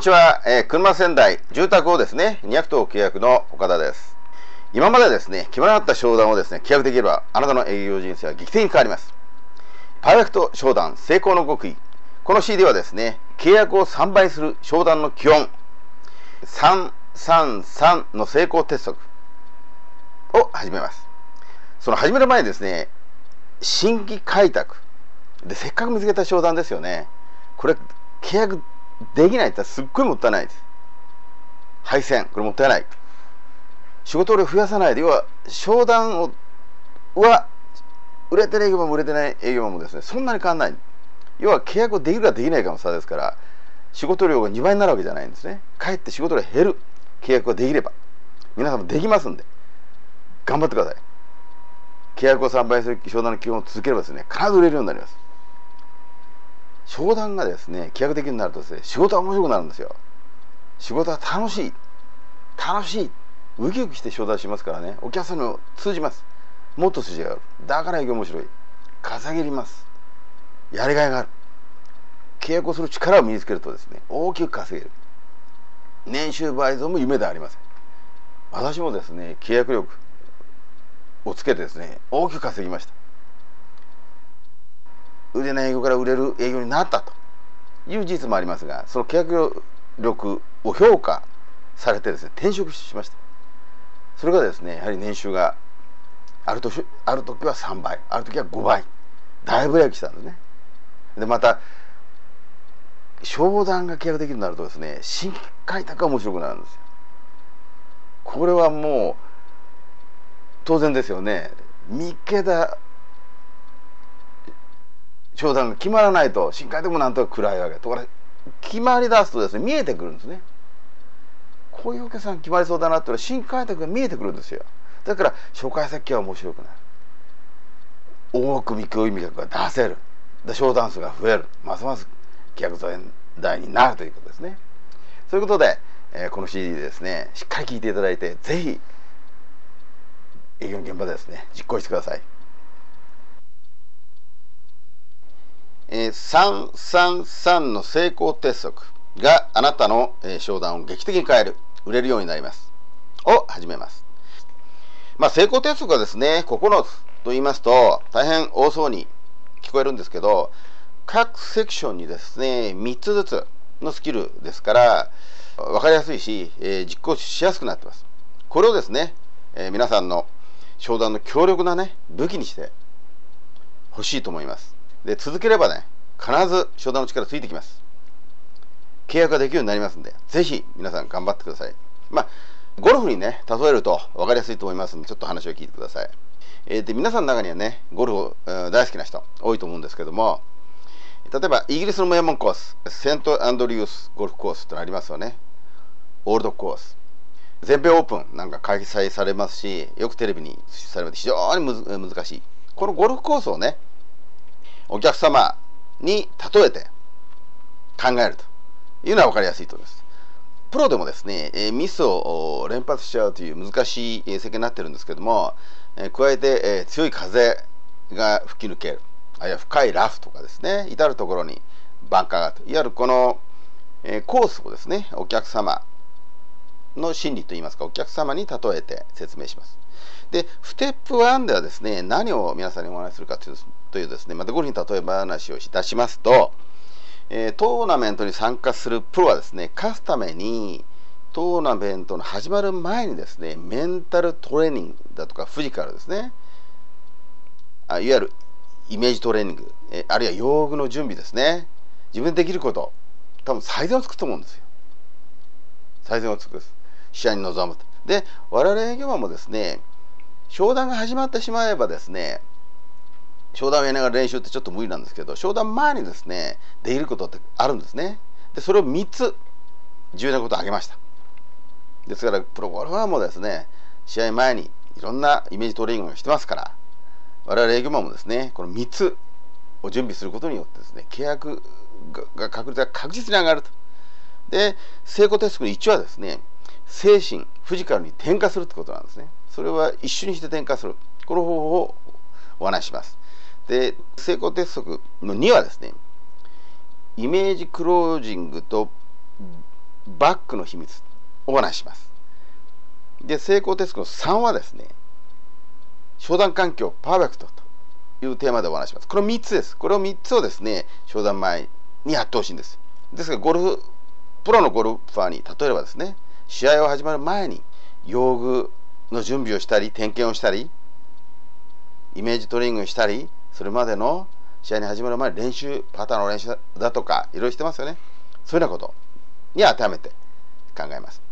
にちは、えー、車仙台住宅をですね、200棟契約の岡田です。今までですね、決まらなかった商談をですね、契約できれば、あなたの営業人生は劇的に変わります。パーフェクト商談成功の極意。この CD はですね、契約を3倍する商談の基本、333の成功鉄則を始めます。その始める前にですね、新規開拓。で、せっかく見つけた商談ですよね。これ、契約できないってすっごいもったいないです。配線、これもったいない。仕事量増やさないで、要は商談をは売れてる営業マンも売れてない営業マンもですね、そんなに変わんない。要は契約をできるかできないかの差ですから、仕事量が2倍になるわけじゃないんですね。かえって仕事量減る契約ができれば、皆さんもできますんで、頑張ってください。契約を3倍する商談の基本を続ければですね、必ず売れるようになります。商談がですね、契約的になるとですね、仕事は面白くなるんですよ。仕事は楽しい。楽しい。ウキウキして商談しますからね、お客さんに通じます。もっと筋がある。だから営業面白い。稼げます。やりがいがある。契約をする力を身につけるとですね、大きく稼げる。年収倍増も夢ではありません。私もですね、契約力をつけてですね、大きく稼ぎました。売れない営業から売れる営業になったという事実もありますが、その契約力を評価されてですね、転職しました。それがですね、やはり年収がある時ある時は3倍、ある時は5倍、だいぶ焼きしたんですね。で、また、商談が契約できるようになるとですね、新規開拓が面白くなるんですよ。これはもう、当然ですよね。三桁商談が決まらないと新開拓もなんとか暗いわけ。ところ決まりだすとですね見えてくるんですね。こういうお客さん決まりそうだなって新開拓が見えてくるんですよだから初回設計は面白くなる。多く見込み客が出せる。で商談数が増える。ますます規約増大になるということですね。そういうことで、えー、この CD ですねしっかり聞いていただいてぜひ営業の現場でですね実行してください。え、333の成功鉄則があなたの、え、商談を劇的に変える、売れるようになります。を始めます。まあ、成功鉄則はですね、9つと言いますと、大変多そうに聞こえるんですけど、各セクションにですね、3つずつのスキルですから、分かりやすいし、え、実行しやすくなってます。これをですね、え、皆さんの商談の強力なね、武器にしてほしいと思います。で、続ければね、必ず商談の力ついてきます。契約ができるようになりますんで、ぜひ皆さん頑張ってください。まあ、ゴルフにね、例えると分かりやすいと思いますので、ちょっと話を聞いてください。えー、で、皆さんの中にはね、ゴルフ、えー、大好きな人多いと思うんですけども、例えばイギリスの名門コース、セントアンドリュースゴルフコースってのありますよね。オールドコース。全米オープンなんか開催されますし、よくテレビに出されます非常に難しい。このゴルフコースをね、お客様に例えて考えると。いうのは分かりやすいと思います。プロでもですね、えミスを連発しちゃうという難しい設計になってるんですけども、え加えて、え強い風が吹き抜ける、あるいは深いラフとかですね、至る所にバンカーがあると、いわゆるこの、えコースをですね、お客様の心理といいますか、お客様に例えて説明します。で、ステップ1ではですね、何を皆さんにお話しするかというというですね、またゴルフに例え話をいたしますと、えー、トーナメントに参加するプロはですね、勝つために、トーナメントの始まる前にですね、メンタルトレーニングだとか、フジカルですね、あいわゆるイメージトレーニング、えあるいは用具の準備ですね、自分でできること、多分最善をつくと思うんですよ。最善をつくす試合に臨むと。で、我々営業マンもですね、商談が始まってしまえばですね、商談をやりながら練習ってちょっと無理なんですけど、商談前にですね、できることってあるんですね。で、それを3つ、重要なことを挙げました。ですから、プロゴルファーもですね、試合前にいろんなイメージトレーニングをしてますから、我々営業マンもですね、この3つを準備することによってですね、契約が確率が確実に上がると。で、成功テストの1はですね、精神、フィジカルに転化するってことなんですね。それは一緒にして転化する。この方法をお話しします。で、成功鉄則の2はですね、イメージクロージングとバックの秘密お話しします。で、成功テストの3はですね、商談環境パーフェクトというテーマでお話します。この3つです。これを3つをですね、商談前にやってほしいんです。ですから、ゴルフ、プロのゴルファーに、例えばですね、試合を始まる前に、用具の準備をしたり、点検をしたり、イメージトレーニングしたり、それまでの試合に始まる前に練習、パターンの練習だとか、いろいろしてますよね。そういうようなことに当てはめて考えます。